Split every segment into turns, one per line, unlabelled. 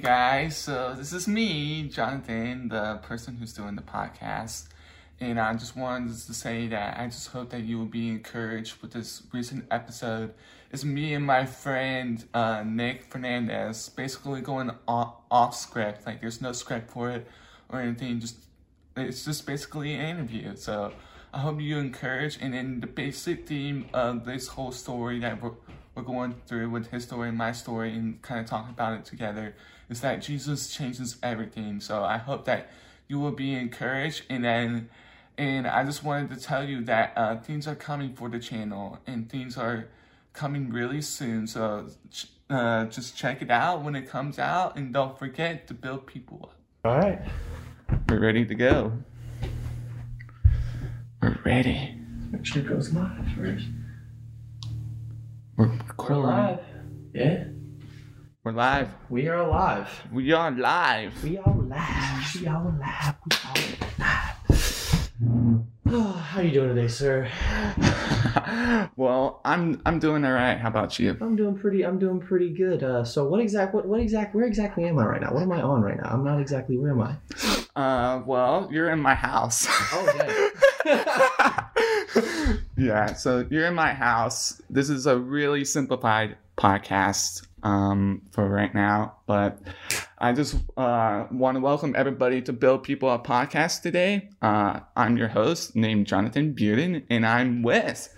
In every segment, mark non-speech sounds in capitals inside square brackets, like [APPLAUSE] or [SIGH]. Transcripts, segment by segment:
Guys, so this is me, Jonathan, the person who's doing the podcast. And I just wanted to say that I just hope that you will be encouraged with this recent episode. It's me and my friend uh, Nick Fernandez basically going off, off script. Like there's no script for it or anything. Just it's just basically an interview. So I hope you encourage. And then the basic theme of this whole story that we're we're going through with his story and my story and kind of talking about it together is that Jesus changes everything. So I hope that you will be encouraged and then and I just wanted to tell you that uh, things are coming for the channel and things are coming really soon. So uh, just check it out when it comes out and don't forget to build people up.
All right.
We're ready to go. We're ready.
Make sure it goes live first.
We're
We're live. Yeah.
We're live.
We are live.
We are live.
We are live. We are live. We are live. Oh, [SIGHS] how you doing today, sir? [SIGHS]
well, I'm I'm doing all right. How about you?
I'm doing pretty. I'm doing pretty good. Uh, so what exact? What what exact? Where exactly am I right now? What am I on right now? I'm not exactly. Where am I?
Uh, well, you're in my house.
Oh,
yeah, [LAUGHS] so you're in my house. This is a really simplified podcast um, for right now, but I just uh, want to welcome everybody to Build People Up podcast today. Uh, I'm your host named Jonathan Buden, and I'm with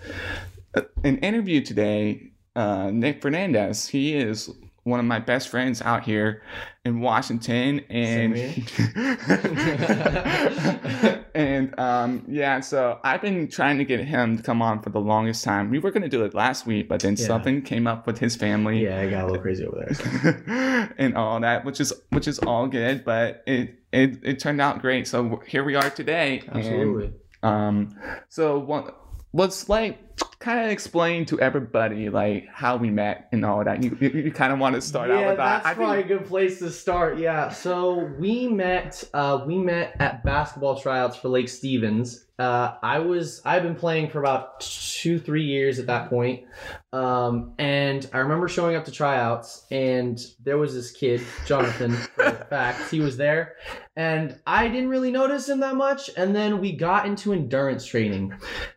uh, an interview today. Uh, Nick Fernandez. He is one of my best friends out here in Washington, and [LAUGHS] and um, yeah, so I've been trying to get him to come on for the longest time. We were gonna do it last week, but then
Yeah.
something came up with his family
yeah, I got a little crazy over there. [LAUGHS]
and all that, which is which is all good, but it it, it turned out great. So here we are today. and,
Absolutely.
um, so what let's like kind of explain to everybody like how we met and all that. You you, you kind of want to start out with that.
that's
I think-
probably a good place to start. Yeah, so we met. Uh, we met at basketball tryouts for Lake Stevens. Uh, I was. I've been playing for about two, three years at that point. Um, and I remember showing up to tryouts, and there was this kid, Jonathan. a fact, he was there, and I didn't really notice him that much. And then we got into endurance training.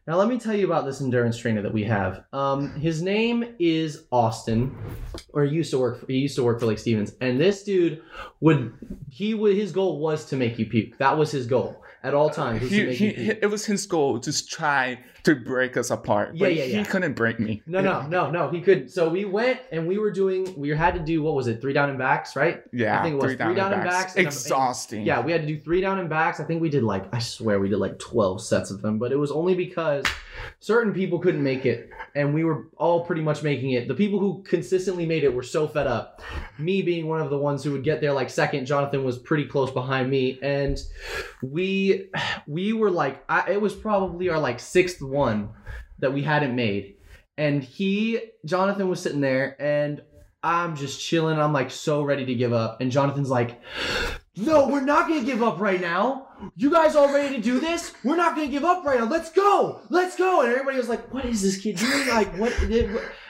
Now, let me tell you about this endurance trainer that we have. Um, his name is Austin or he used to work for, he used to work for Lake Stevens and this dude would he would his goal was to make you puke that was his goal at all times.
He, he, it was his goal to try to break us apart.
Yeah,
but
yeah,
he
yeah.
couldn't break me.
no no no no he couldn't so we went and we were doing we had to do what was it three down and backs right
Yeah,
I think it was three down and backs and-
Exhausting.
yeah we had to do three down and backs i think we did like i swear we did like 12 sets of them but it was only because certain people couldn't make it and we were all pretty much making it the people who consistently made it were so fed up me being one of the ones who would get there like second jonathan was pretty close behind me and we we were like I, it was probably our like sixth one that we hadn't made. And he jonathan was sitting there and i'm just chilling. I'm like so ready to give up. And jonathan's like no we're not gonna give up right now you guys all ready to do this? We're not gonna give up right now. Let's go. Let's go. And everybody was like what is this kid doing? Like what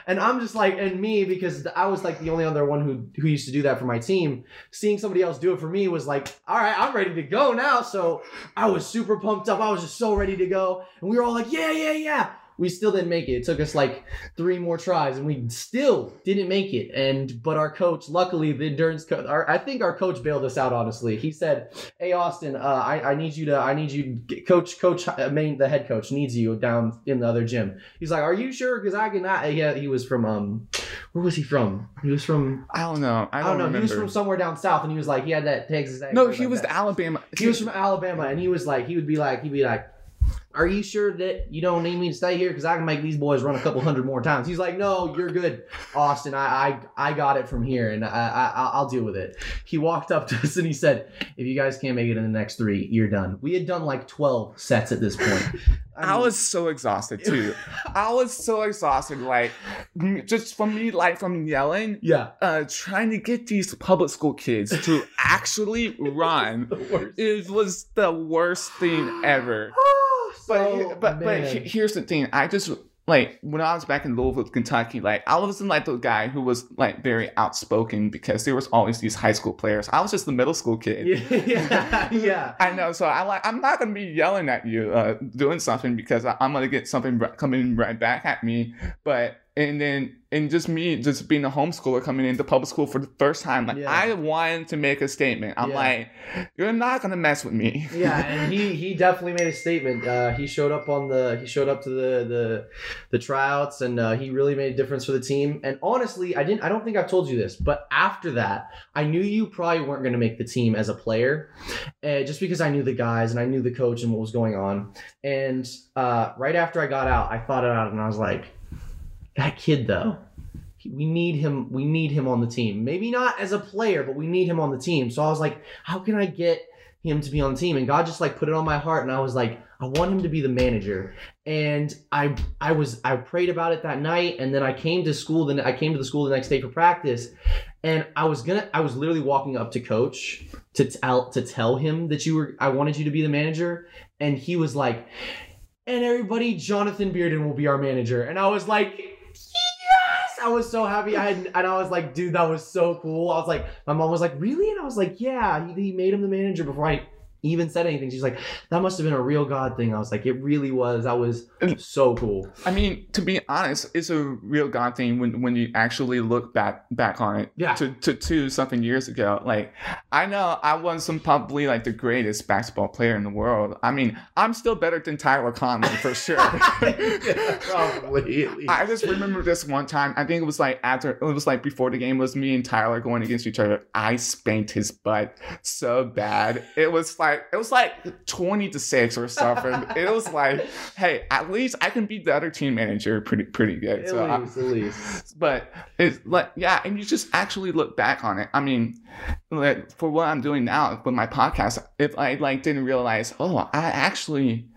and i'm just like and me because i was like the only other one who who used to do that for my team. Seeing somebody else do it for me was like all right i'm ready to go now. So i was super pumped up. I was just so ready to go. And we were all like yeah yeah yeah we still didn't make it. It took us like three more tries, and we still didn't make it. And but our coach, luckily, the endurance coach, our, I think our coach bailed us out. Honestly, he said, "Hey Austin, uh, I, I need you to, I need you, coach, coach, uh, main, the head coach needs you down in the other gym." He's like, "Are you sure? Because I cannot." Yeah, he was from um, where was he from? He was from
I don't know. I
I
don't,
don't, know.
remember.
He was from somewhere down south, and he was like, he had that Texas.
no, he
like
was
that.
the Alabama.
He was from Alabama, and he was like, he would be like, he'd be like, "Are you sure that you don't need me to stay here? Because I can make these boys run a couple hundred more times." He's like, "No, you're good, Austin. I I, I got it from here, and I, I I'll- deal with it." He walked up to us and he said, "If you guys can't make it in the next three, you're done." We had done like twelve sets at this point.
I
mean,
was so exhausted too. [LAUGHS] I was so exhausted, like just from me, like from yelling,
yeah,
uh, trying to get these public school kids to [LAUGHS] actually run. It was the worst thing ever. But
So,
but but
man.
here's the thing. I just like when I was back in Louisville, Kentucky, like I wasn't like the guy who was like very outspoken because there was always these high school players. I was just the middle school kid. [LAUGHS]
yeah, yeah. [LAUGHS]
I know, so I like I'm not gonna be yelling at you uh, doing something because I, am gonna get something coming right back at me. But and then and just me just being a homeschooler coming into public school for the first time like
Yeah.
i wanted to make a statement i'm
Yeah.
like you're not gonna mess with me [LAUGHS]
yeah, and he he definitely made a statement. Uh, he showed up on the he showed up to the the the tryouts, and uh, he really made a difference for the team. And honestly, I didn't. I don't think I've told you this, but after that, I knew you probably weren't to make the team as a player, uh, just because I knew the guys and I knew the coach and what was going on. And uh, right after I got out, I thought it out, and I was like, that kid though. We need him. We need him on the team. Maybe not as a player, but we need him on the team. So I was like, how can I get him to be on the team and god just like put it on my heart and i was like i want him to be the manager and i i was i prayed about it that night and then i came to school then i came to the school the next day for practice and i was gonna i was literally walking up to coach to tell to tell him that you were i wanted you to be the manager and he was like and everybody jonathan bearden will be our manager and i was like i was so happy. I had and i was like dude that was so cool. I was like my mom was like really? And i was like yeah he, he made him the manager before i even said anything she's like that must have been a real god thing i was like it really was that was so cool
i mean to be honest it's a real god thing when, when you actually look back back on it
Yeah.
to, to, to something years ago like i know i wasn't probably like the greatest basketball player in the world i mean i'm still better than tyler conley for [LAUGHS] sure
Yeah, probably.
I just remember this one time. I think it was like after it was like before the game was me and Tyler going against each other. I spanked his butt so bad. It was like it was like twenty to six or something. [LAUGHS] it was like, hey, at least I can beat the other team manager pretty pretty good.
at
so I-
least, at least. [LAUGHS]
but it's like yeah, and you just actually look back on it. I mean, like for what I'm doing now with my podcast, if I like didn't realize, oh, I actually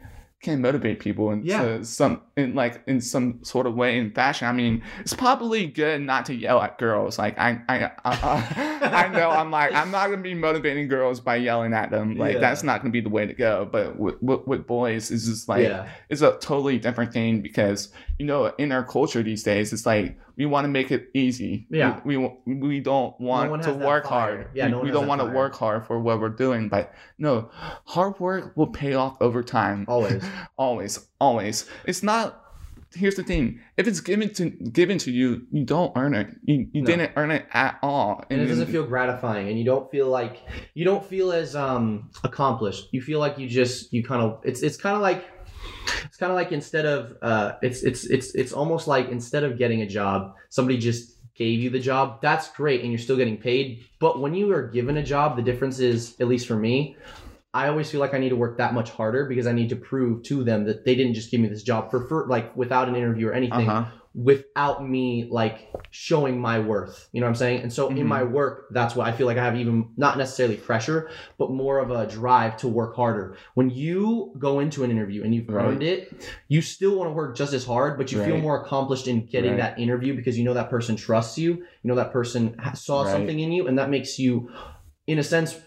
can motivate people in
Yeah.
some in like in some sort of way in fashion. I mean, it's probably good not to yell at girls. Like I I I, uh, uh, I know I'm like I'm not gonna be motivating girls by yelling at them. Like
Yeah.
that's not gonna be the way to go. But with with, with boys, it's just like
yeah
it's a totally different thing because you know in our culture these days it's like we want to make it easy
Yeah.
we we, we don't want
one
to work
fire.
hard
Yeah,
we,
no
we don't want to work hard for what we're doing but no hard work will pay off over time
always [LAUGHS]
always always. It's not here's the thing. If it's given to given to you you don't earn it. You, you
No.
didn't earn it at all.
And it doesn't feel gratifying and you don't feel like you don't feel as um accomplished. You feel like you just you kind of it's it's kind of like it's kind of like instead of uh it's it's it's it's almost like instead of getting a job somebody just gave you the job. That's great and you're still getting paid. But when you are given a job the difference is at least for me I always feel like I need to work that much harder because I need to prove to them that they didn't just give me this job for, for like without an interview or anything
uh-huh
without me like showing my worth. You know what I'm saying? And so
Mhm.
in my work, that's what I feel like I have even not necessarily pressure, but more of a drive to work harder. When you go into an interview and you've
Right.
earned it, you still want to work just as hard, but you feel more accomplished in getting
Right.
that interview because you know that person trusts you. You know that person saw
Right.
something in you, and that makes you, in a sense.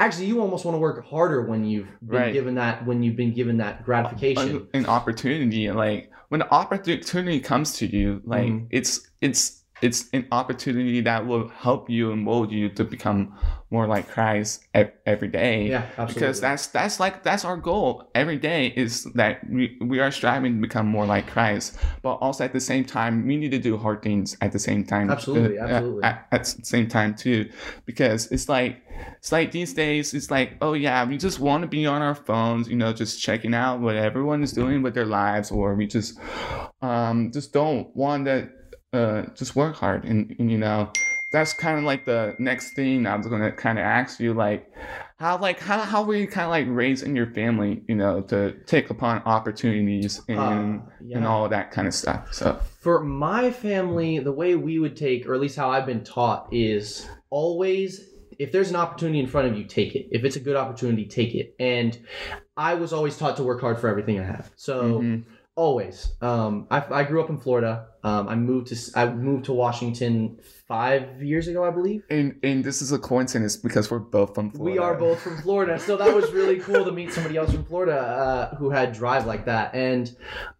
Actually, you almost want to work harder when you've been
Right.
given that when you've been given that gratification.
an, an opportunity like when the opportunity comes to you like
Mhm.
it's it's it's an opportunity that will help you and mold you to become more like Christ every day.
yeah, absolutely.
Because that's that's like that's our goal every day is that we, we are striving to become more like Christ, but also at the same time we need to do hard things at the same time.
Absolutely,
uh,
absolutely.
At, at the same time too, because it's like it's like these days it's like oh yeah we just want to be on our phones you know just checking out what everyone is doing with their lives or we just um just don't want to uh just work hard and, and you know that's kind of like the next thing I was gonna kind of ask you, like how like how how were you kind of like raised in your family, you know, to take upon opportunities and
Uh, yeah.
and all of that kind of stuff. So
For my family, the way we would take, or at least how I've been taught, is always if there's an opportunity in front of you, take it. If it's a good opportunity, take it. And I was always taught to work hard for everything I have. So
mhm,
always. Um, I, I grew up in Florida. Um, I moved to I moved to Washington five years ago, I believe.
And and this is a coincidence because we're both from Florida.
We are both from Florida, so that was really [LAUGHS] cool to meet somebody else from Florida uh, who had drive like that. And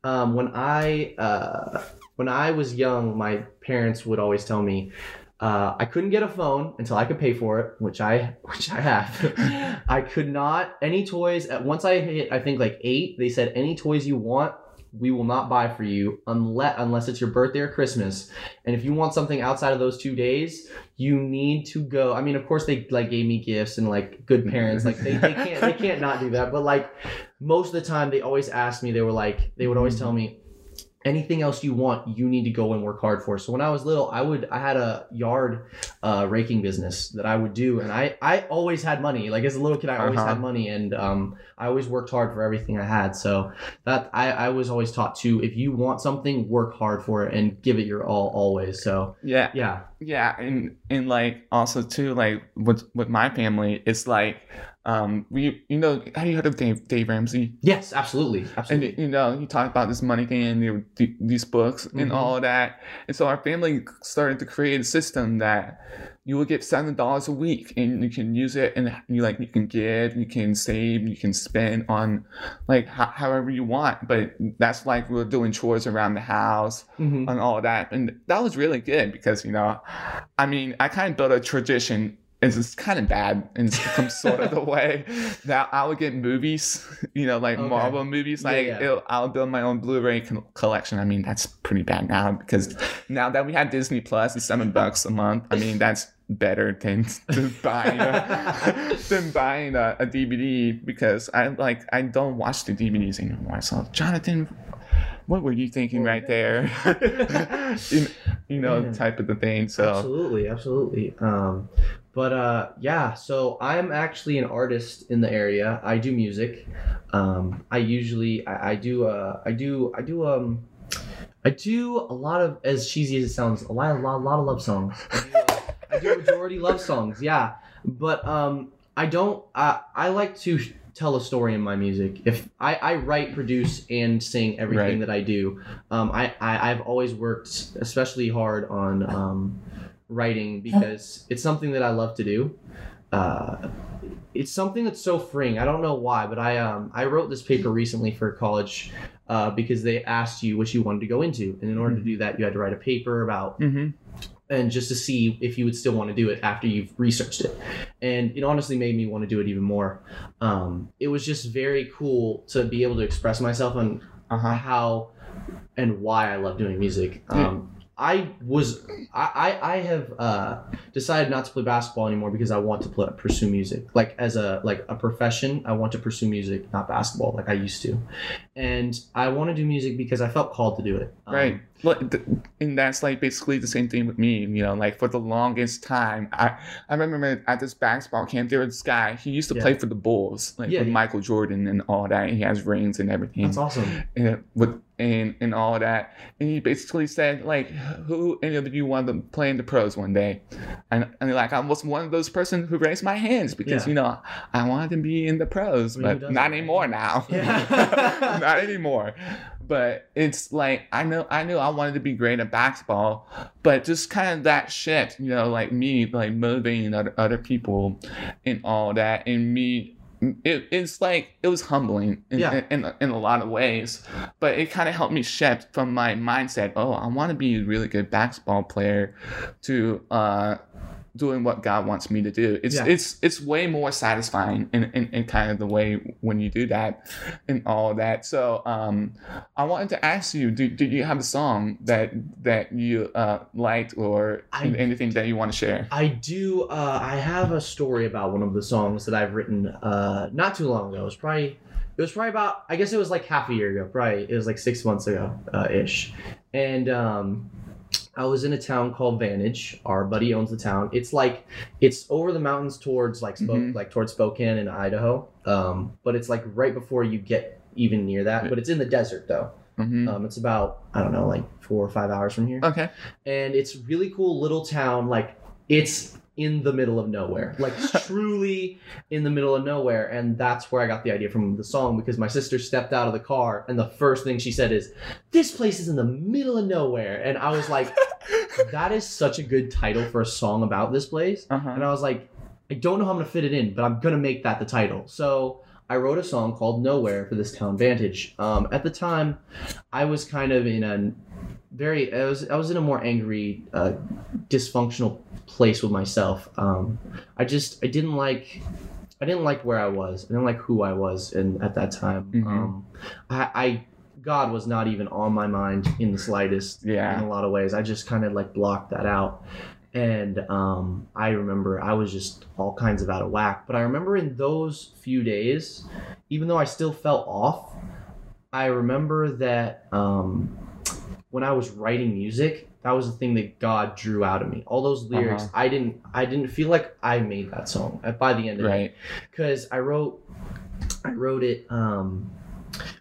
um, when I uh, when I was young, my parents would always tell me. Uh, I couldn't get a phone until I could pay for it, which I [LAUGHS] which I have. [LAUGHS] I could not any toys. At once I hit, I think like eight. They said any toys you want, we will not buy for you unless unless it's your birthday or Christmas. And if you want something outside of those two days, you need to go. I mean, of course they like gave me gifts and like good parents. Like they, they can't they can't not do that. But like most of the time they always ask me, they were like they would always mm-hmm. tell me anything else you want you need to go and work hard for. So when i was little i would i had a yard uh, raking business that i would do and i i always had money. Like as a little kid i always
Uh-huh.
had money and um i always worked hard for everything i had. So that i i was always taught to if you want something work hard for it and give it your all always. So
Yeah,
yeah.
Yeah, and and like also too like with with my family, it's like um we you know have you heard of Dave Dave Ramsey?
yes absolutely
And
absolutely
you know he talked about this money thing and the- the- these books and
Mhm.
all that, and so our family started to create a system that you will get seven dollars a week and you can use it and you like you can give, you can save, you can spend on like ho- however you want, but that's like we're doing chores around the house
Mhm.
and all that. And that was really good because, you know, I mean, I kind of built a tradition. It's it's kind of bad in some sort of the [LAUGHS] way that I would get movies, you know, like
Okay.
Marvel movies. Like
yeah.
It'll, I'll build my own Blu-ray co- collection. I mean, that's pretty bad now because now that we have Disney Plus, it's seven bucks a month. I mean, that's better than, [LAUGHS] than buying a, [LAUGHS] than buying a, a DVD because I like I don't watch the DVDs anymore. So Jonathan, what were you thinking right there? you, you know,
Yeah.
type of the thing. So
Absolutely, absolutely. Um, but uh, yeah, so I'm actually an artist in the area. I do music. Um, I usually I, I do uh, I do I do um I do a lot of as cheesy as it sounds a lot a lot, a lot of love songs. I do, uh, I do majority love songs, yeah. But um, I don't. I I like to tell a story in my music. If I, I write, produce, and sing everything
Right.
that I do, um, I, I I've always worked especially hard on um, writing because it's something that I love to do. Uh, it's something that's so freeing. I don't know why, but I um I wrote this paper recently for college uh, because they asked you what you wanted to go into, and in order to do that, you had to write a paper about
hmm
and just to see if you would still want to do it after you've researched it. And it honestly made me want to do it even more. Um, it was just very cool to be able to express myself on
uh huh.
how and why I love doing music. Um, I was I, I have uh, decided not to play basketball anymore because I want to play, pursue music like as a like a profession. I want to pursue music, not basketball like I used to, and I want to do music because I felt called to do it. Um,
Right. And that's like basically the same thing with me. You know, like for the longest time, I I remember at this basketball camp there was this guy. He used to
Yeah.
play for the Bulls, like
Yeah,
with
yeah.
Michael Jordan and all that. He has rings and everything.
That's awesome.
and with and and all of that. And he basically said like, who any of you want to play in the pros one day? And and like I was one of those person who raised my hands because
Yeah.
you know I wanted to be in the pros, but not
right?
anymore now.
Yeah. [LAUGHS]
not anymore. But it's like I know I knew I wanted to be great at basketball, but just kind of that shift, you know, like me like motivating other, other people and all that, and me. It, it's like it was humbling in,
Yeah.
in, in, in a lot of ways, but it kind of helped me shift from my mindset. Oh, I want to be a really good basketball player, to uh, doing what God wants me to do. It's
Yeah.
it's it's way more satisfying in, in, in kind of the way when you do that and all that. So um, I wanted to ask you, do, do you have a song that that you uh, liked or
I-
anything that you want to share?
I do. Uh, I have a story about one of the songs that I've written uh, not too long ago. It was probably it was probably about I guess it was like half a year ago. Probably it was like six months ago uh, ish, and um, I was in a town called Vantage. Our buddy owns the town. It's like it's over the mountains towards like Spo-
Mhm.
like towards Spokane in Idaho. Um, but it's like right before you get even near that. But it's in the desert though.
hmm
Um, it's about I don't know like four or five hours from here
Okay.
and it's really cool little town like it's in the middle of nowhere [LAUGHS] like truly in the middle of nowhere and that's where i got the idea from the song because my sister stepped out of the car and the first thing she said is this place is in the middle of nowhere and i was like [LAUGHS] that is such a good title for a song about this place.
Uh-huh.
And I was like, I don't know how I'm gonna fit it in, but I'm gonna make that the title. So I wrote a song called Nowhere for this town Vantage. Um, at the time, I was kind of in a very I was I was in a more angry, uh, dysfunctional place with myself. Um, I just I didn't like I didn't like where I was. I didn't like who I was and at that time.
Mhm.
Um, I, I God was not even on my mind in the slightest
Yeah.
in a lot of ways. I just kind of like blocked that out. And um, I remember I was just all kinds of out of whack. But I remember in those few days, even though I still felt off, I remember that um, when I was writing music, that was the thing that God drew out of me. All those lyrics,
Uh-huh.
I didn't, I didn't feel like I made that song by the end of it
Right.
because I wrote I wrote it um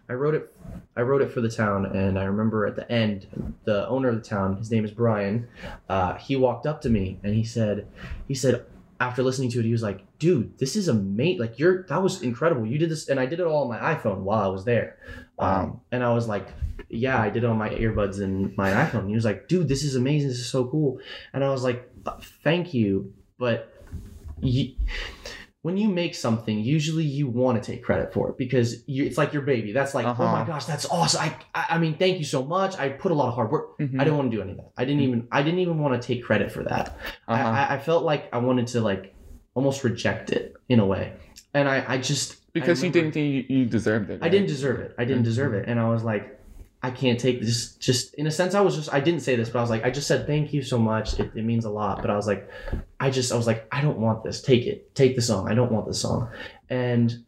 I wrote it I wrote it for the town and I remember at the end the owner of the town his name is Brian uh, he walked up to me and he said he said after listening to it he was like dude this is amazing like you're that was incredible you did this and I did it all on my iPhone while I was there um, and I was like yeah I did it on my earbuds and my iPhone he was like dude this is amazing this is so cool and I was like "Uh, thank you but you, when you make something, usually you want to take credit for it because you, it's like your baby. That's like, oh my
Uh-huh.
gosh, that's awesome. I, I, I mean, thank you so much. I put a lot of hard work.
Mhm.
I didn't want to do any of that. I didn't even, I didn't even want to take credit for that.
Uh-huh.
I, I, felt like I wanted to like almost reject it in a way, and I, I just
because you didn't think you, you deserved it.
I didn't deserve it. I didn't mm-hmm. deserve it, and I was like, I can't take this. Just in a sense, I was just I didn't say this, but I was like, I just said thank you so much. It, it means a lot. But I was like, I just I was like, I don't want this. Take it. Take the song. I don't want this song. And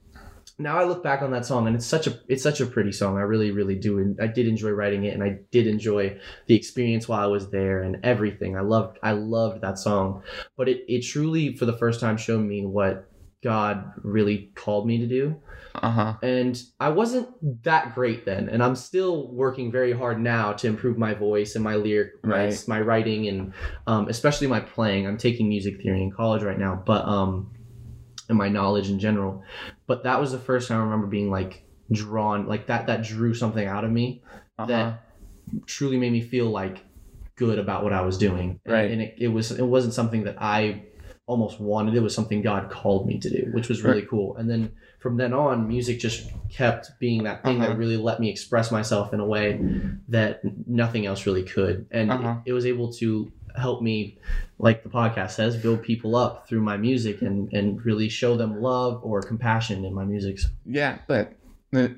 now I look back on that song, and it's such a it's such a pretty song. I really really do, and I did enjoy writing it, and I did enjoy the experience while I was there and everything. I loved I loved that song, but it it truly for the first time showed me what God really called me to do
Uh-huh.
and I wasn't that great then, and I'm still working very hard now to improve my voice and my lyric, my,
Right.
my writing, and um, especially my playing. I'm taking music theory in college right now, but um, and my knowledge in general. But that was the first time I remember being like drawn, like that. That drew something out of me
Uh-huh.
that truly made me feel like good about what I was doing. And,
Right.
and it, it was it wasn't something that I almost wanted. It was something God called me to do, which was really cool. And then from then on, music just kept being that thing
Uh-huh.
that really let me express myself in a way that nothing else really could. And
Uh-huh.
it, it was able to help me, like the podcast says, build people up through my music and, and really show them love or compassion in my music.
Yeah, but the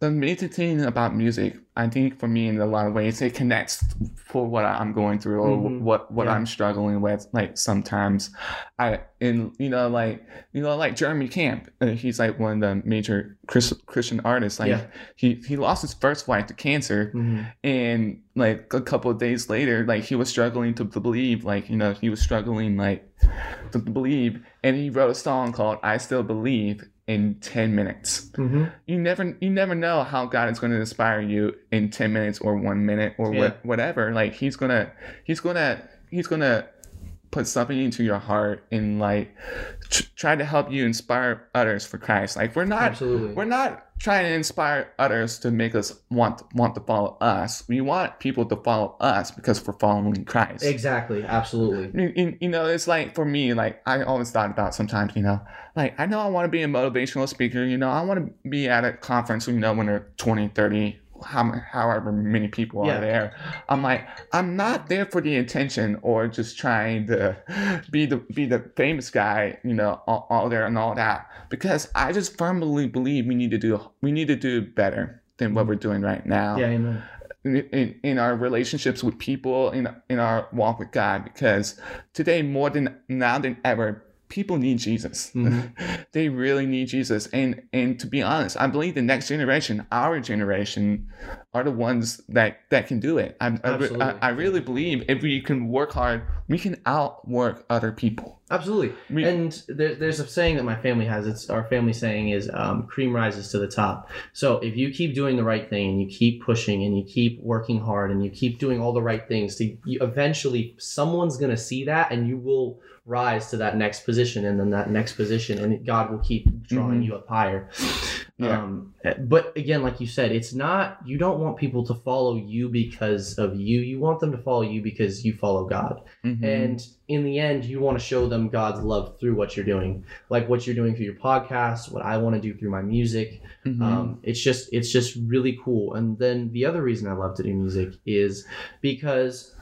the amazing thing about music, I think for me in a lot of ways, it connects for what I'm going through or
Mhm.
what what
Yeah.
I'm struggling with. Like sometimes, I in you know like you know like Jeremy Camp, uh, he's like one of the major Chris, Christian artists. Like
Yeah.
he he lost his first wife to cancer,
Mhm.
and like a couple of days later, like he was struggling to believe. Like you know he was struggling like to believe, and he wrote a song called "I Still Believe." In 10 minutes
Mhm.
you never you never know how God is going to inspire you in 10 minutes or 1 minute or
Yeah.
what, whatever like he's going to he's going to he's going to put something into your heart and like tr- try to help you inspire others for Christ like we're not
Absolutely.
we're not trying to inspire others to make us want want to follow us we want people to follow us because we're following Christ
Exactly. Absolutely.
you, you- you know, it's like for me, like I always thought about sometimes, you know, like I know I want to be a motivational speaker, you know, I want to be at a conference, you know, when there are 20, 30, how, however many people
Yeah.
are there. I'm like, I'm not there for the attention or just trying to be the be the famous guy, you know, all, all there and all that. Because I just firmly believe we need to do we need to do better than what mm-hmm. we're doing right now
Yeah. Amen.
in, in, in our relationships with people in in our walk with God because today more than now than ever people need Jesus
Mhm. [LAUGHS]
they really need Jesus and and to be honest I believe the next generation our generation are the ones that that can do it I, I, I, I really believe if we can work hard we can outwork other people
Absolutely.
We-
and there, there's a saying that my family has. It's our family saying is um, cream rises to the top. So if you keep doing the right thing and you keep pushing and you keep working hard and you keep doing all the right things, to you, eventually someone's gonna see that and you will rise to that next position and then that next position and God will keep drawing
Mhm.
you up higher.
Yeah.
Um, but again, like you said, it's not. You don't want people to follow you because of you. You want them to follow you because you follow God.
Mhm.
And in the end, you want to show them God's love through what you're doing, like what you're doing through your podcast, what I want to do through my music.
Mhm.
Um, it's just it's just really cool. And then the other reason I love to do music is because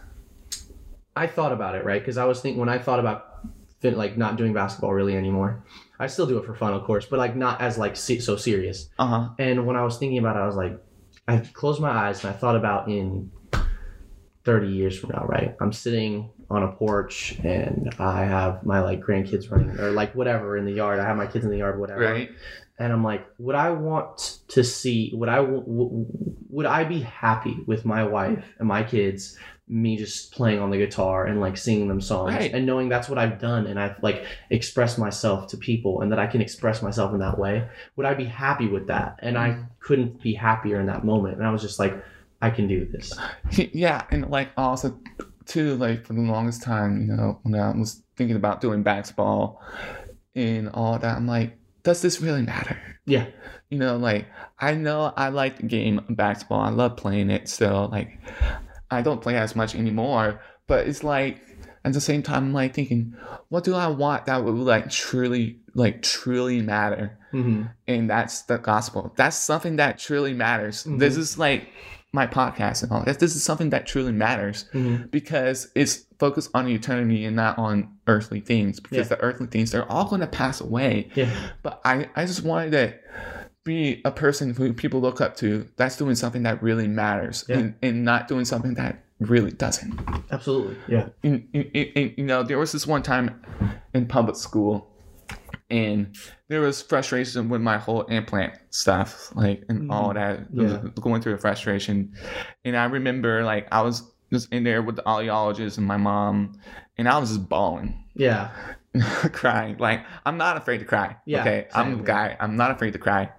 I thought about it, right? Because I was thinking when I thought about fin- like not doing basketball really anymore. I still do it for fun, of course, but like not as like se- so serious.
uh-huh.
And when I was thinking about it, I was like, I closed my eyes and I thought about in 30 years from now, right? I'm sitting on a porch and I have my like grandkids running or like whatever in the yard. I have my kids in the yard, whatever.
Right.
And I'm like, would I want to see, would I, w- would I be happy with my wife and my kids, me just playing on the guitar and like singing them songs
Right.
and knowing that's what I've done and I've like expressed myself to people and that I can express myself in that way? Would I be happy with that? And I couldn't be happier in that moment. And I was just like, I can do this. [LAUGHS]
Yeah, and like also too, like for the longest time, you know, when I was thinking about doing basketball and all that, I'm like, does this really matter?
Yeah.
You know, like I know I like the game of basketball. I love playing it So Like I don't play as much anymore, but it's like at the same time I'm like thinking, what do I want that would like truly like truly matter?
hmm
and that's the gospel. That's something that truly matters.
Mhm.
This is like my podcast and all that. This is something that truly matters
hmm
because it's focused on eternity and not on earthly things. Because
Yeah.
the earthly things they're all going to pass away.
Yeah.
But I I just wanted to be a person who people look up to that's doing something that really matters
Yeah.
and, and not doing something that really doesn't.
Absolutely. Yeah.
And, and- you know, there was this one time in public school, and there was frustration with my whole implant stuff, like and mm-hmm. all that.
Yeah.
Going through the frustration, and I remember like I was just in there with the audiologist and my mom, and I was just bawling,
Yeah. [LAUGHS]
crying. Like I'm not afraid to cry.
Yeah,
okay, I'm a guy. I'm not afraid to cry.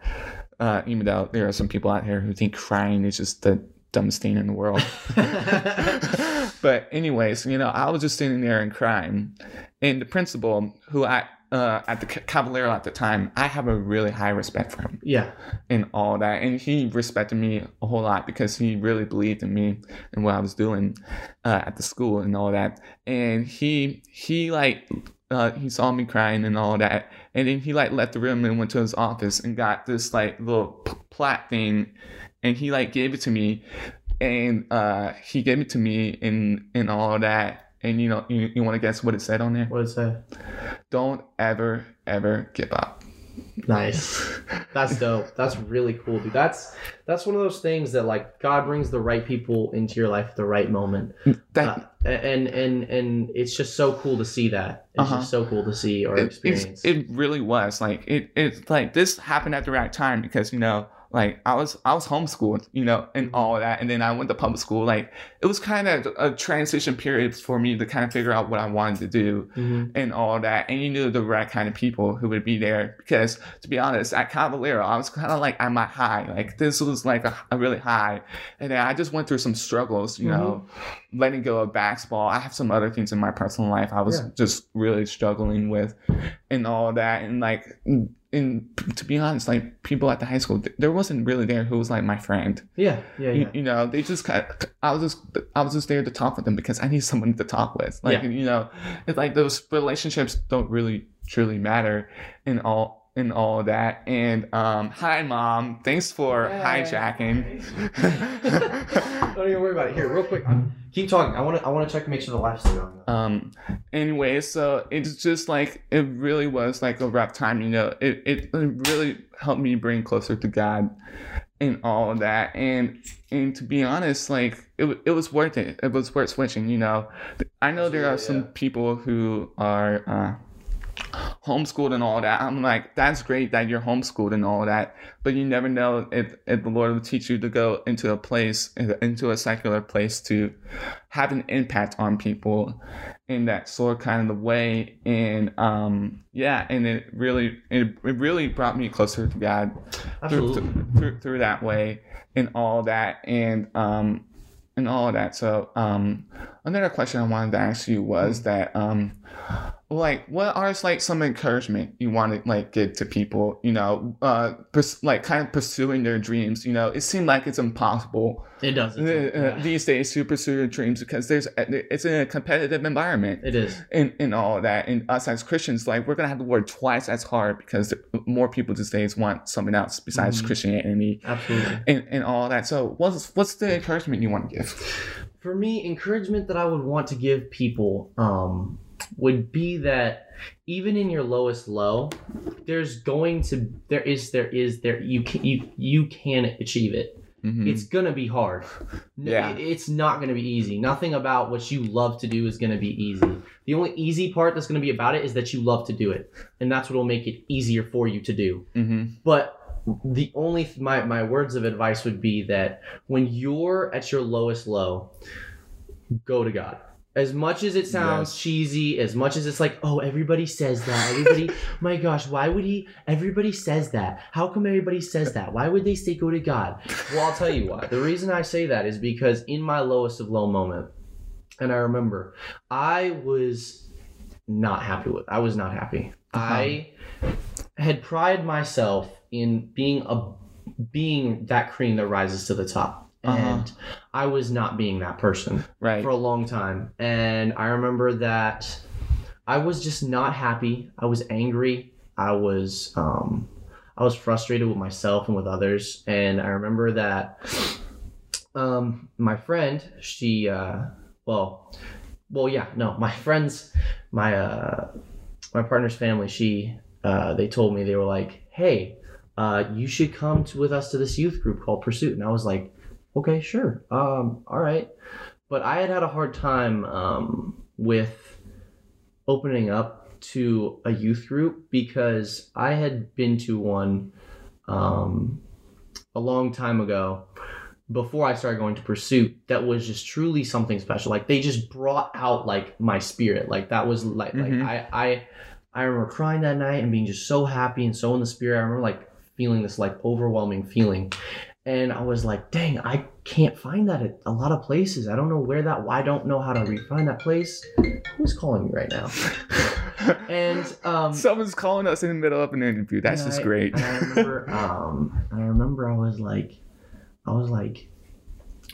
Uh, even though there are some people out here who think crying is just the dumbest thing in the world. [LAUGHS] [LAUGHS] but anyways, you know, I was just sitting there and crying, and the principal, who I uh, at the Ca- Cavelero at the time, I have a really high respect for him
yeah.
and all that, and he respected me a whole lot because he really believed in me and what I was doing uh, at the school and all that, and he he like. Uh, he saw me crying and all that, and then he like left the room and went to his office and got this like little p- plat thing, and he like gave it to me, and uh, he gave it to me and and all that, and you know you, you want to guess what it said on there?
What it say?
Don't ever ever give up.
Nice. That's dope. That's really cool, dude. That's that's one of those things that like God brings the right people into your life at the right moment.
That
Uh, and and and it's just so cool to see that. It's
Uh-huh.
just so cool to see or
it,
experience.
it really was like it it's like this happened at the right time because you know like I was I was homeschooled you know and
Mm-hmm.
all that and then I went to public school like it was kind of a transition period for me to kind of figure out what I wanted to do
Mhm.
and all that and you knew the right kind of people who would be there because to be honest at Cavelero I was kind of like at my high like this was like a, a really high and then I just went through some struggles you know letting go of basketball I have some other things in my personal life I was
Yeah.
just really struggling with and all that and like and to be honest like people at the high school there wasn't really there who was like my friend
Yeah, yeah,
you,
yeah.
you know they just kind of, i was just i was just there to talk with them because i need [LAUGHS] someone to talk with like
Yeah.
you know it's like those relationships don't really truly matter in all in all that and um hi mom thanks for
Hey.
hijacking [LAUGHS] [LAUGHS]
Don't even worry about it. Here, real quick. I'm, keep talking. I want to. I want to check to make sure the live's still going.
um anyway so it's just like it really was like a rough time you know it, it, it really helped me bring closer to god and all of that and and to be honest like it, it was worth it it was worth switching you know i know there are some people who are uh homeschooled and all that. I'm like, that's great that you're homeschooled and all that, but you never know if, if the Lord will teach you to go into a place, into a secular place to have an impact on people in that sort kind of way. And um, yeah, and it really, it, it really brought me closer to God through, through, through, through that way and all that. And um, and all of that. So, um, another question I wanted to ask you was that, um, like what are like some encouragement you want to like give to people you know uh pers- like kind of pursuing their dreams you know? It seems like it's impossible.
It does
uh, yeah. these days to pursue your dreams because there's it's in a competitive environment.
It is.
In in all of that. And us as christians like we're gonna have to work twice as hard because more people these days want something else besides mm-hmm. christianity.
Absolutely.
And, and all that. So what's what's the encouragement you want to give?
For me encouragement that i would want to give people um would be that even in your lowest low, there's going to there is there is there you can you you can achieve it. Mm-hmm. It's gonna be hard.
Yeah.
It's not gonna be easy. Nothing about what you love to do is gonna be easy. The only easy part that's gonna be about it is that you love to do it, and that's what will make it easier for you to do.
Mm-hmm.
But the only my my words of advice would be that when you're at your lowest low, go to God as much as it sounds yes. cheesy, as much as it's like, oh, everybody says that. Everybody, [LAUGHS] my gosh, why would he? Everybody says that. How come everybody says that? Why would they say go to God? Well, I'll tell you why. The reason I say that is because in my lowest of low moment, and I remember, I was not happy with. I was not happy. Uh-huh. I had prided myself in being a being that cream that rises to the top. And uh-huh. I was not being that person
right.
for a long time. And I remember that I was just not happy. I was angry. I was um, I was frustrated with myself and with others. And I remember that um, my friend, she uh, well, well, yeah, no, my friends, my uh, my partner's family, she uh, they told me they were like, hey. Uh, you should come to, with us to this youth group called Pursuit. And I was like, okay, sure. Um, all right. But I had had a hard time um, with opening up to a youth group because I had been to one um, a long time ago before I started going to Pursuit that was just truly something special. Like they just brought out like my spirit. Like that was like mm-hmm. like I I I remember crying that night and being just so happy and so in the spirit. I remember like feeling this like overwhelming feeling and I was like, dang, I can't find that at a lot of places. I don't know where that. I don't know how to refine that place. Who's calling me right now? [LAUGHS] and um,
someone's calling us in the middle of an interview. That's just I, great.
I remember, [LAUGHS] um, I remember I was like, I was like,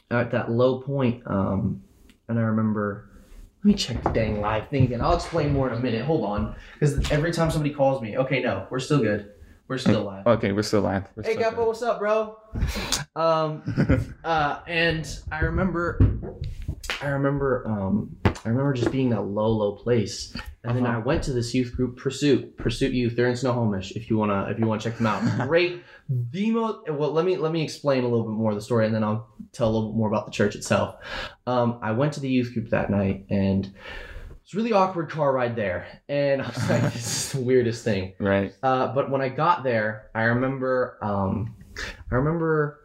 at that low point, um, and I remember. Let me check the dang live thing again. I'll explain more in a minute. Hold on, because every time somebody calls me, okay, no, we're still good. We're still live.
Okay, we're still live. We're
hey,
still
Gappo, what's up, bro? Um, [LAUGHS] uh, and I remember, I remember, um, I remember just being that low, low place. And uh-huh. then I went to this youth group, Pursuit, Pursuit Youth. They're in Snohomish. If you wanna, if you wanna check them out, [LAUGHS] great. The most. Well, let me let me explain a little bit more of the story, and then I'll tell a little bit more about the church itself. Um, I went to the youth group that night, and it's really awkward car ride there, and I was like, [LAUGHS] "This is the weirdest thing."
Right.
Uh, but when I got there, I remember, um, I remember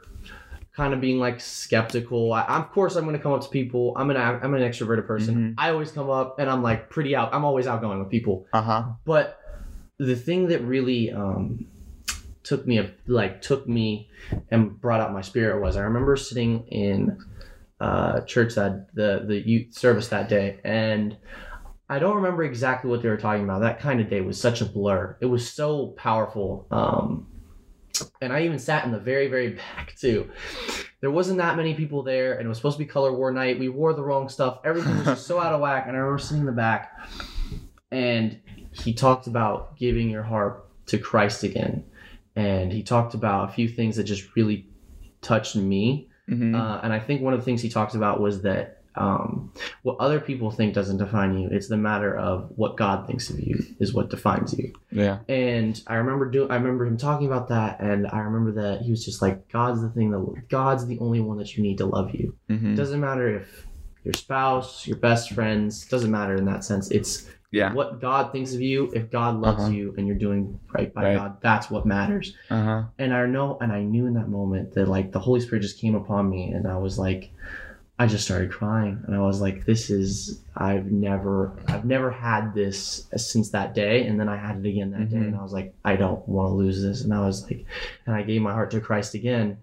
kind of being like skeptical. I, of course, I'm going to come up to people. I'm an I'm an extroverted person. Mm-hmm. I always come up and I'm like pretty out. I'm always outgoing with people.
Uh huh.
But the thing that really um, took me a, like took me and brought out my spirit was I remember sitting in uh, church that the the youth service that day and I don't remember exactly what they were talking about. That kind of day was such a blur. It was so powerful. Um, and I even sat in the very, very [LAUGHS] back too. There wasn't that many people there, and it was supposed to be color war night. We wore the wrong stuff. Everything was just so out of whack. And I remember sitting in the back, and he talked about giving your heart to Christ again. And he talked about a few things that just really touched me. Mm-hmm. Uh, and I think one of the things he talked about was that um, what other people think doesn't define you. It's the matter of what God thinks of you is what defines you.
Yeah.
And I remember doing. I remember him talking about that, and I remember that he was just like, God's the thing that God's the only one that you need to love you. Mm-hmm. It doesn't matter if your spouse, your best friends, doesn't matter in that sense. It's
Yeah.
what God thinks of you, if God loves
Uh-huh.
you and you're doing right by
Right.
God, that's what matters.
Uh huh.
And I know, and I knew in that moment that like the Holy Spirit just came upon me, and I was like, I just started crying, and I was like, this is I've never I've never had this since that day, and then I had it again that day,
Mhm.
and I was like, I don't want to lose this, and I was like, and I gave my heart to Christ again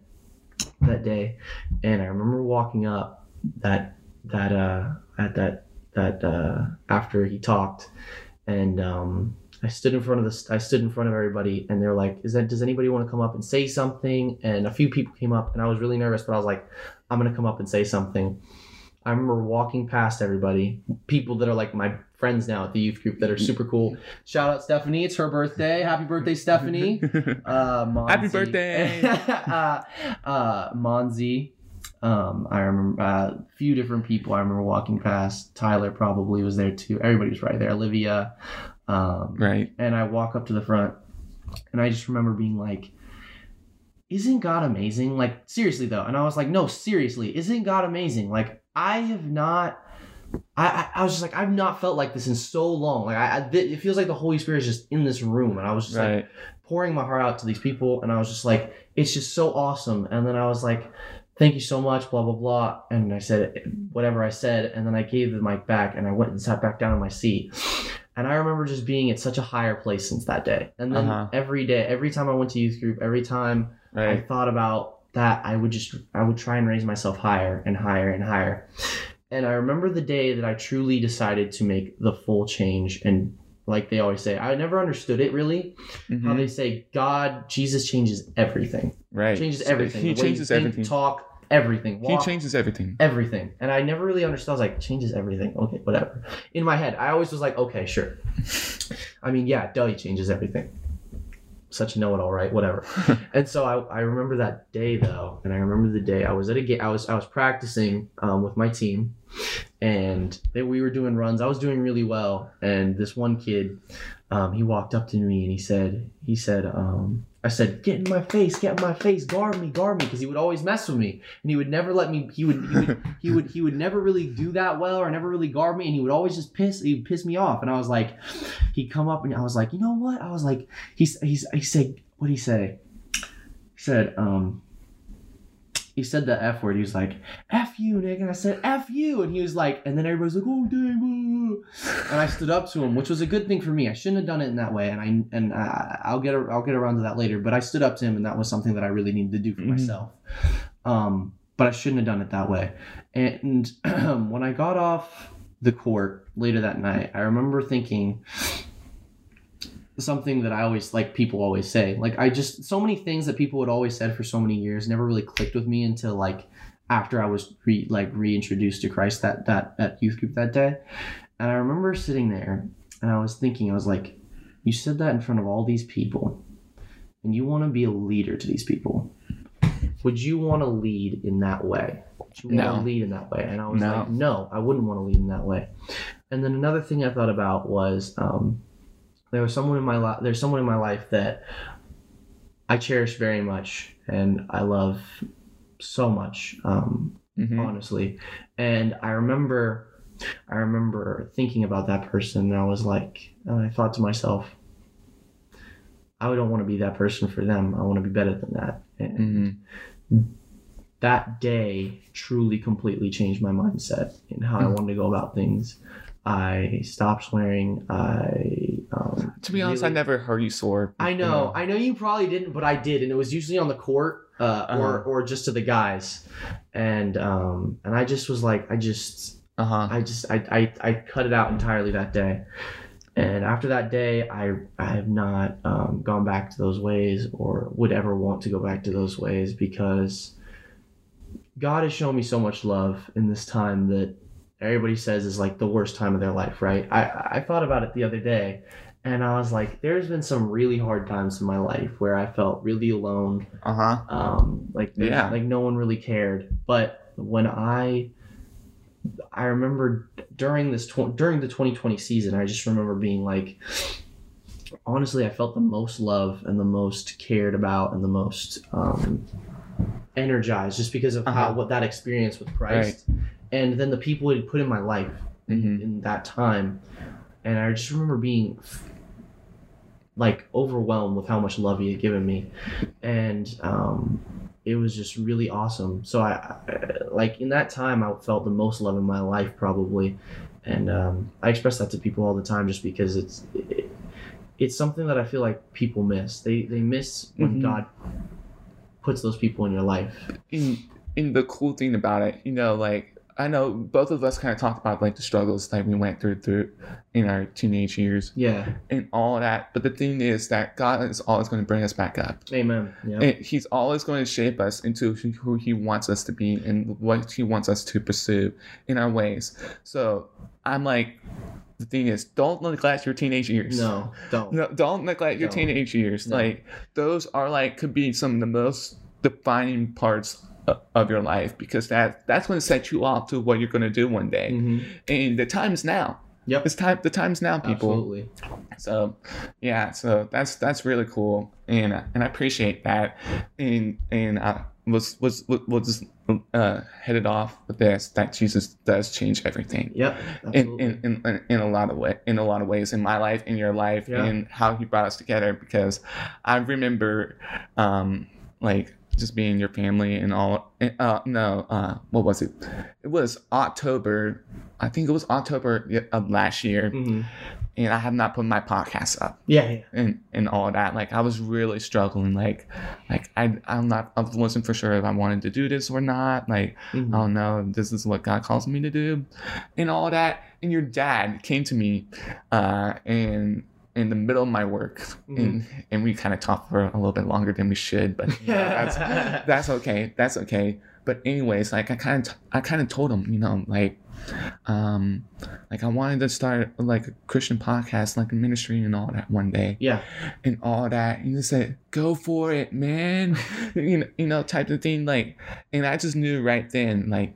that day, and I remember walking up that that uh at that that uh after he talked, and um I stood in front of this. I stood in front of everybody, and they're like, "Is that? Does anybody want to come up and say something?" And a few people came up, and I was really nervous, but I was like, "I'm gonna come up and say something." I remember walking past everybody, people that are like my friends now at the youth group that are super cool. Shout out Stephanie! It's her birthday. Happy birthday, Stephanie! [LAUGHS] Uh.
Happy birthday.
uh, [LAUGHS] uh, Monzi. Um, I remember uh, a few different people. I remember walking past. Tyler probably was there too. Everybody was right there. Olivia. Um,
right.
and I walk up to the front, and I just remember being like, "Isn't God amazing?" Like seriously though, and I was like, "No, seriously, isn't God amazing?" Like I have not. I, I, I was just like I've not felt like this in so long. Like I, I th- it feels like the Holy Spirit is just in this room, and I was just like pouring my heart out to these people, and I was just like, it's just so awesome. And then I was like, thank you so much, blah blah blah. And I said whatever I said, and then I gave the mic back, and I went and sat back down in my seat. And I remember just being at such a higher place since that day. And then
Uh-huh.
every day, every time I went to youth group, every time I thought about that, I would just I would try and raise myself higher and higher and higher. And I remember the day that I truly decided to make the full change and like they always say, I never understood it really. How
Mhm.
they say God, Jesus changes everything.
Right.
Changes everything.
He
The way you
changes
think,
everything.
Talk, everything.
He changes everything.
everything. And I never really understood. I was like, changes everything. Okay, whatever. In my head, I always was like, okay, sure. I mean, yeah, he changes everything. Such a know-it-all, right? Whatever. [LAUGHS] and so I, I remember that day though, and I remember the day I was at a game. I was I was practicing um, with my team, and they, we were doing runs. I was doing really well, and this one kid, um, he walked up to me and he said he said um, I said get in my face, get in my face, guard me, guard me, because he would always mess with me, and he would never let me. He would he would [LAUGHS] he would he would never really do that well or never really guard me, and he would always just piss he would piss me off, and I was like, he'd come up and I was like, you know what? I was like, he's he's he said what would he say? He said um. He said the F word. He was like, F you, nigga. And I said, F you. And he was like, and then everybody's like, oh, dang. boo." And I stood up to him, which was a good thing for me. I shouldn't have done it in that way. And I, and I, I'll get, I'll get around to that later. But I stood up to him and that was something that I really needed to do for
Mhm.
myself. Um, but I shouldn't have done it that way. And [CLEARS THROAT] when I got off the court later that night, I remember thinking something that I always like people always say. Like I just so many things that people had always said for so many years never really clicked with me until like after I was re, like reintroduced to Christ that that at youth group that day. And I remember sitting there and I was thinking I was like you said that in front of all these people and you want to be a leader to these people. Would you want to lead in that way? Would you want
No.
to lead in that way? And I was
No.
like, no, I wouldn't want to lead in that way. And then another thing I thought about was um, there was someone in my life. There's someone in my life that I cherish very much, and I love so much. Um,
Mhm.
honestly. And I remember, I remember thinking about that person, and I was like, and I thought to myself, I don't want to be that person for them. I want to be better than that. And
Mhm.
that day truly, completely changed my mindset and how I
Mm.
wanted to go about things. I stopped swearing. I um,
To be honest, I never heard you swear.
I know, I know you probably didn't, but I did, and it was usually on the court, uh, or
Uh-huh.
or just to the guys, and um, and I just was like, I just,
Uh huh.
I just, I, I, I cut it out entirely that day, and after that day, I, I have not um, gone back to those ways, or would ever want to go back to those ways because God has shown me so much love in this time that everybody says is like the worst time of their life, right? I, I thought about it the other day and I was like, there's been some really hard times in my life where I felt really alone.
Uh huh.
Um, like,
Yeah.
like no one really cared. But when I, I remember during this, tw- during the 2020 season, I just remember being like, honestly, I felt the most love and the most cared about and the most, um, energized just because of how,
Uh-huh.
what that experience with Christ and then the people he put in my life in,
Mhm.
in that time and I just remember being like overwhelmed with how much love he had given me, and um, it was just really awesome. So I, I like in that time I felt the most love in my life probably, and um, I express that to people all the time just because it's. It, it's something that I feel like people miss. They they miss when
Mhm.
God puts those people in your life.
in in the cool thing about it, you know, like I know both of us kind of talked about like the struggles that we went through through in our teenage years
Yeah.
and all that. But the thing is that God is always going to bring us back up.
Amen. Yeah.
And he's always going to shape us into who he wants us to be and what he wants us to pursue in our ways. So I'm like, the thing is, don't neglect your teenage years.
no, don't.
No, don't neglect your teenage years.
No.
Like those are like could be some of the most defining parts of your life because that that's going to set you off to what you're going to do one day.
Mhm.
And the time is now.
Yep.
It's time. The time's now, people.
Absolutely.
So, yeah. So that's that's really cool, and and I appreciate that. And and I was was was just uh, headed off with this that Jesus does change everything
Yep.
in, in, in, in a lot of way in a lot of ways in my life in your life
Yeah.
and how he brought us together because I remember um like just being your family and all uh no uh what was it it was October I think it was October of last year
Mhm.
and I have not put my podcast up
Yeah. Yeah.
and and all that like I was really struggling like like I I'm not I wasn't for sure if I wanted to do this or not like
Mhm.
oh no, this is what God calls me to do, and all that. And your dad came to me, uh, in in the middle of my work, and and we kind of talked for a little bit longer than we should, but [LAUGHS] that's that's okay, that's okay. But anyways, like I kind of I kind of told him, you know, like. Um, like I wanted to start like a Christian podcast, like a ministry and all that one day
yeah.
and all that. And he said, "Go for it, man," [LAUGHS] you know, you know, type of thing. Like, and I just knew right then, like,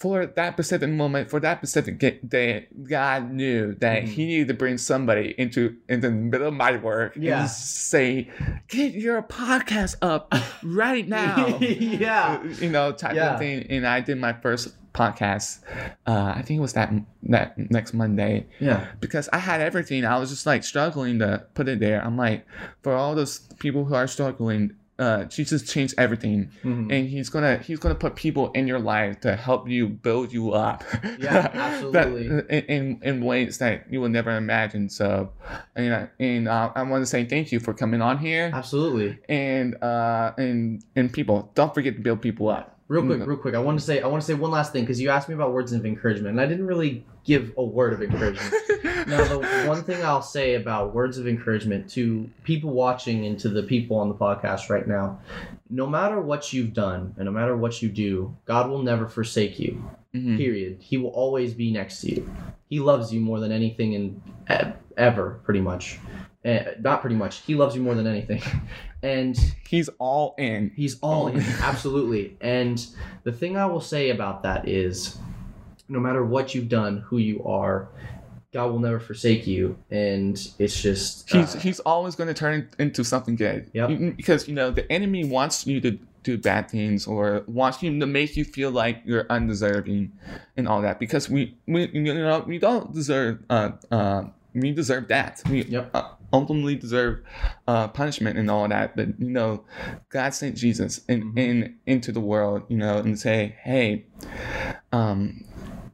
for that specific moment, for that specific day, God knew that
Mhm.
He needed to bring somebody into into the middle of my work
Yeah.
and say, "Get your podcast up right [LAUGHS] now." [LAUGHS]
yeah.
you know, type
Yeah.
of thing. And I did my first podcast. Uh, I think it was that that next Monday
Yeah.
because I had everything. I was just like struggling to put it there. I'm like, for all those people who are struggling, uh, Jesus changed everything,
Mhm.
and He's gonna He's gonna put people in your life to help you build you up.
Yeah, [LAUGHS]
That-
absolutely.
in, in in ways that you will never imagine. So, and I- and uh, I want to say thank you for coming on here,
Absolutely.
and uh, and and people, don't forget to build people up.
Real quick,
Mm.
real quick. I want to say I want to say one last thing because you asked me about words of encouragement, and I didn't really give a word of encouragement. [LAUGHS] now, the one thing I'll say about words of encouragement to people watching and to the people on the podcast right now, no matter what you've done and no matter what you do, God will never forsake you.
Mhm.
Period. He will always be next to you. He loves you more than anything in e- ever, pretty much. Eh, not pretty much. He loves you more than anything, [LAUGHS] and
He's all in.
He's all in, [LAUGHS] absolutely. And the thing I will say about that is no matter what you've done, who you are, God will never forsake you. And it's just.
He's
uh,
he's always going to turn into something good.
Yep.
Because you know the enemy wants you to do bad things or wants you to make you feel like you're undeserving and all that. Because we we you know we don't deserve uh uh we deserve that. We
Yep.
uh, ultimately deserve uh punishment and all that. But you know, God sent Jesus in
Mhm.
in into the world. You know, and say, hey, um.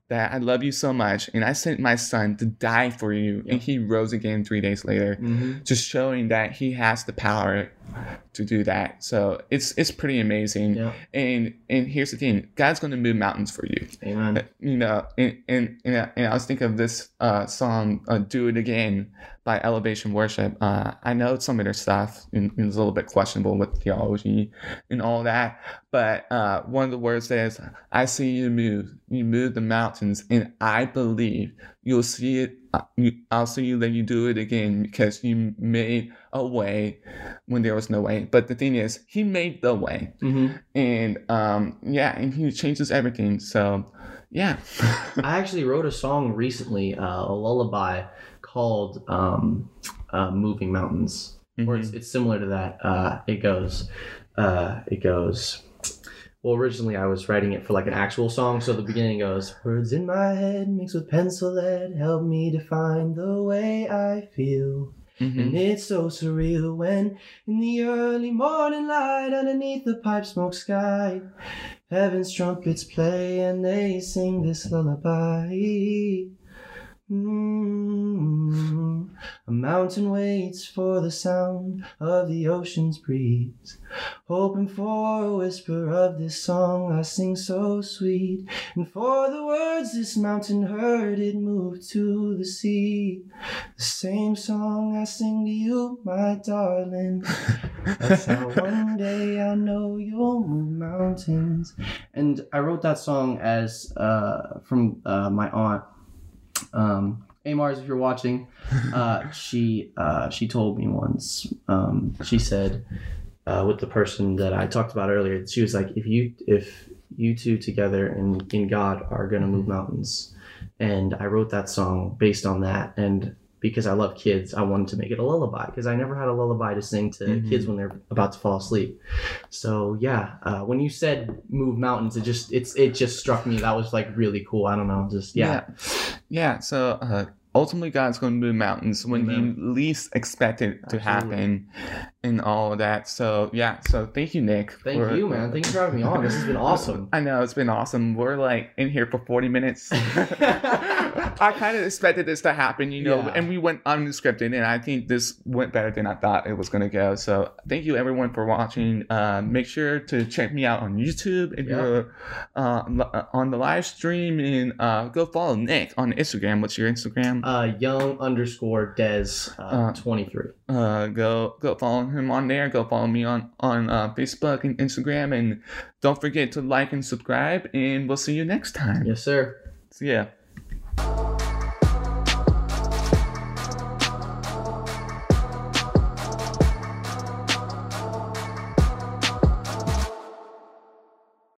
That I love you so much, and I sent my son to die for you, and he rose again three days later
mhm.
just showing that he has the power to do that. So it's it's pretty amazing.
Yeah.
And and here's the thing, God's going to move mountains for you.
Amen.
You know, and and and, I- and I was thinking of this uh, song, uh, "Do It Again" by Elevation Worship. Uh, I know some of their stuff is a little bit questionable with theology and all that, but uh, one of the words says, "I see you move. You move the mountains, and I believe you'll see it. You, I'll see you that you do it again because you made a way when there was no way. But the thing is, He made the way."
hmm
and um yeah and he changes everything so yeah [LAUGHS]
I actually wrote a song recently, uh, a lullaby called um, uh, "Moving Mountains." or it's,
Mhm.
it's similar to that. Uh, it goes, uh, it goes. Well, originally I was writing it for like an actual song. So the beginning goes, Words in my head mixed with pencil lead help me define the way I feel.
Mhm.
And it's so surreal when, in the early morning light, underneath the pipe smoke sky, heaven's trumpets play and they sing this lullaby. Mm, a mountain waits for the sound of the ocean's breeze, hoping for a whisper of this song I sing so sweet. And for the words this mountain heard, it moved to the sea. The same song I sing to you, my darling. That's how [LAUGHS] one day I know you'll move mountains. And I wrote that song as uh, from uh, my aunt. Um, Amars, if you're watching, uh, [LAUGHS] she uh, she told me once. Um, she said uh, with the person that I talked about earlier, she was like, if you if you two together in in God are gonna move mountains, and I wrote that song based on that, and because I love kids, I wanted to make it a lullaby because I never had a lullaby to sing to
Mhm.
kids when they're about to fall asleep. So yeah, uh, when you said move mountains, it just it's it just struck me that was like really cool. I don't know, just yeah.
Yeah. So uh, ultimately, God's going to move mountains when
Amen.
you least expect it to
Absolutely.
happen, and all of that. So yeah. So thank you, Nick.
Thank
for-
you, man. Thanks for having me on. This has been [LAUGHS] awesome.
I know it's been awesome. We're like in here for forty minutes. [LAUGHS] [LAUGHS] I kind of expected this to happen, you know,
Yeah.
and we went unscripted, and I think this went better than I thought it was gonna go. So thank you everyone for watching. Uh, make sure to check me out on YouTube if
Yeah.
you're uh, on the live stream, and uh, go follow Nick on Instagram. What's your Instagram?
Uh, young underscore des uh,
Uh,
23.
uh, go go follow him on there. Go follow me on on uh, Facebook and Instagram, and don't forget to like and subscribe. And we'll see you next time.
Yes, sir.
See ya. Bye.